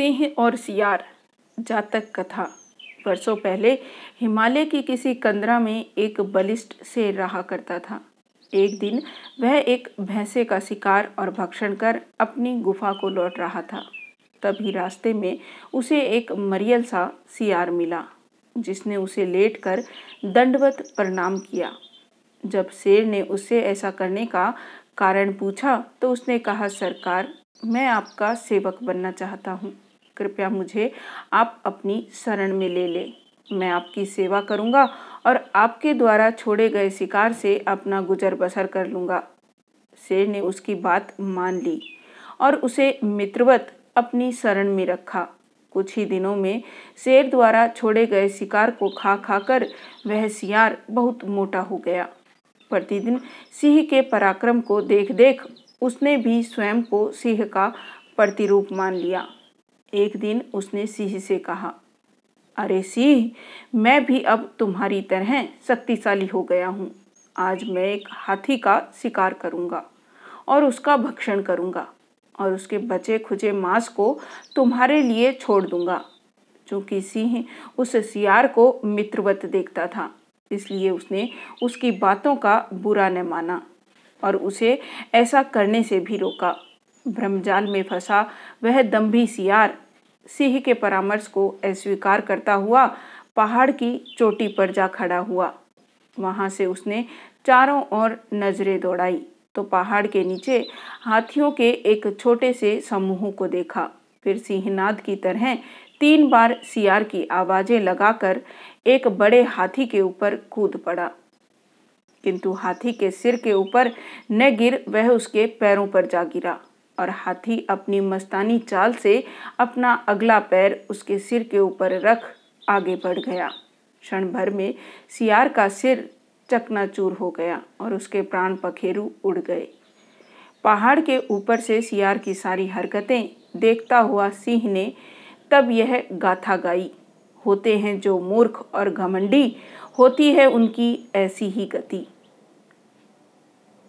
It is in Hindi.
सिंह और सियार। जातक कथा। वर्षों पहले हिमालय की किसी कंदरा में एक बलिष्ठ शेर रहा करता था। एक दिन वह एक भैंसे का शिकार और भक्षण कर अपनी गुफा को लौट रहा था। तभी रास्ते में उसे एक मरियल सा सियार मिला, जिसने उसे लेटकर दंडवत प्रणाम किया। जब शेर ने उससे ऐसा करने का कारण पूछा तो उसने कहा, सरकार, मैं आपका सेवक बनना चाहता हूँ। कृपया मुझे आप अपनी शरण में ले लें। मैं आपकी सेवा करूँगा और आपके द्वारा छोड़े गए शिकार से अपना गुजर बसर कर लूँगा। शेर ने उसकी बात मान ली और उसे मित्रवत अपनी शरण में रखा। कुछ ही दिनों में शेर द्वारा छोड़े गए शिकार को खा खा कर वह सियार बहुत मोटा हो गया। प्रतिदिन सिंह के पराक्रम को देख देख उसने भी स्वयं को सिंह का प्रतिरूप मान लिया। एक दिन उसने सिंह से कहा, अरे सिंह, मैं भी अब तुम्हारी तरह शक्तिशाली हो गया हूँ। आज मैं एक हाथी का शिकार करूँगा और उसका भक्षण करूँगा और उसके बचे खुचे मांस को तुम्हारे लिए छोड़ दूँगा। चूँकि सिंह उस सियार को मित्रवत देखता था, इसलिए उसने उसकी बातों का बुरा न माना और उसे ऐसा करने से भी रोका। ब्रह्मजाल में फंसा वह दम्भी सियार सिंह के परामर्श को अस्वीकार करता हुआ पहाड़ की चोटी पर जा खड़ा हुआ। वहाँ से उसने चारों ओर नज़रें दौड़ाई तो पहाड़ के नीचे हाथियों के एक छोटे से समूह को देखा। फिर सिंहनाद की तरह तीन बार सियार की आवाज़ें लगाकर एक बड़े हाथी के ऊपर कूद पड़ा। किंतु हाथी के सिर के ऊपर न गिर वह उसके पैरों पर जा गिरा। और हाथी अपनी मस्तानी चाल से अपना अगला पैर उसके सिर के ऊपर रख आगे बढ़ गया। क्षण भर में सियार का सिर चकनाचूर हो गया और उसके प्राण पखेरु उड़ गए। पहाड़ के ऊपर से सियार की सारी हरकतें देखता हुआ सिंह ने तब यह गाथा गाई, होते हैं जो मूर्ख और घमंडी, होती है उनकी ऐसी ही गति।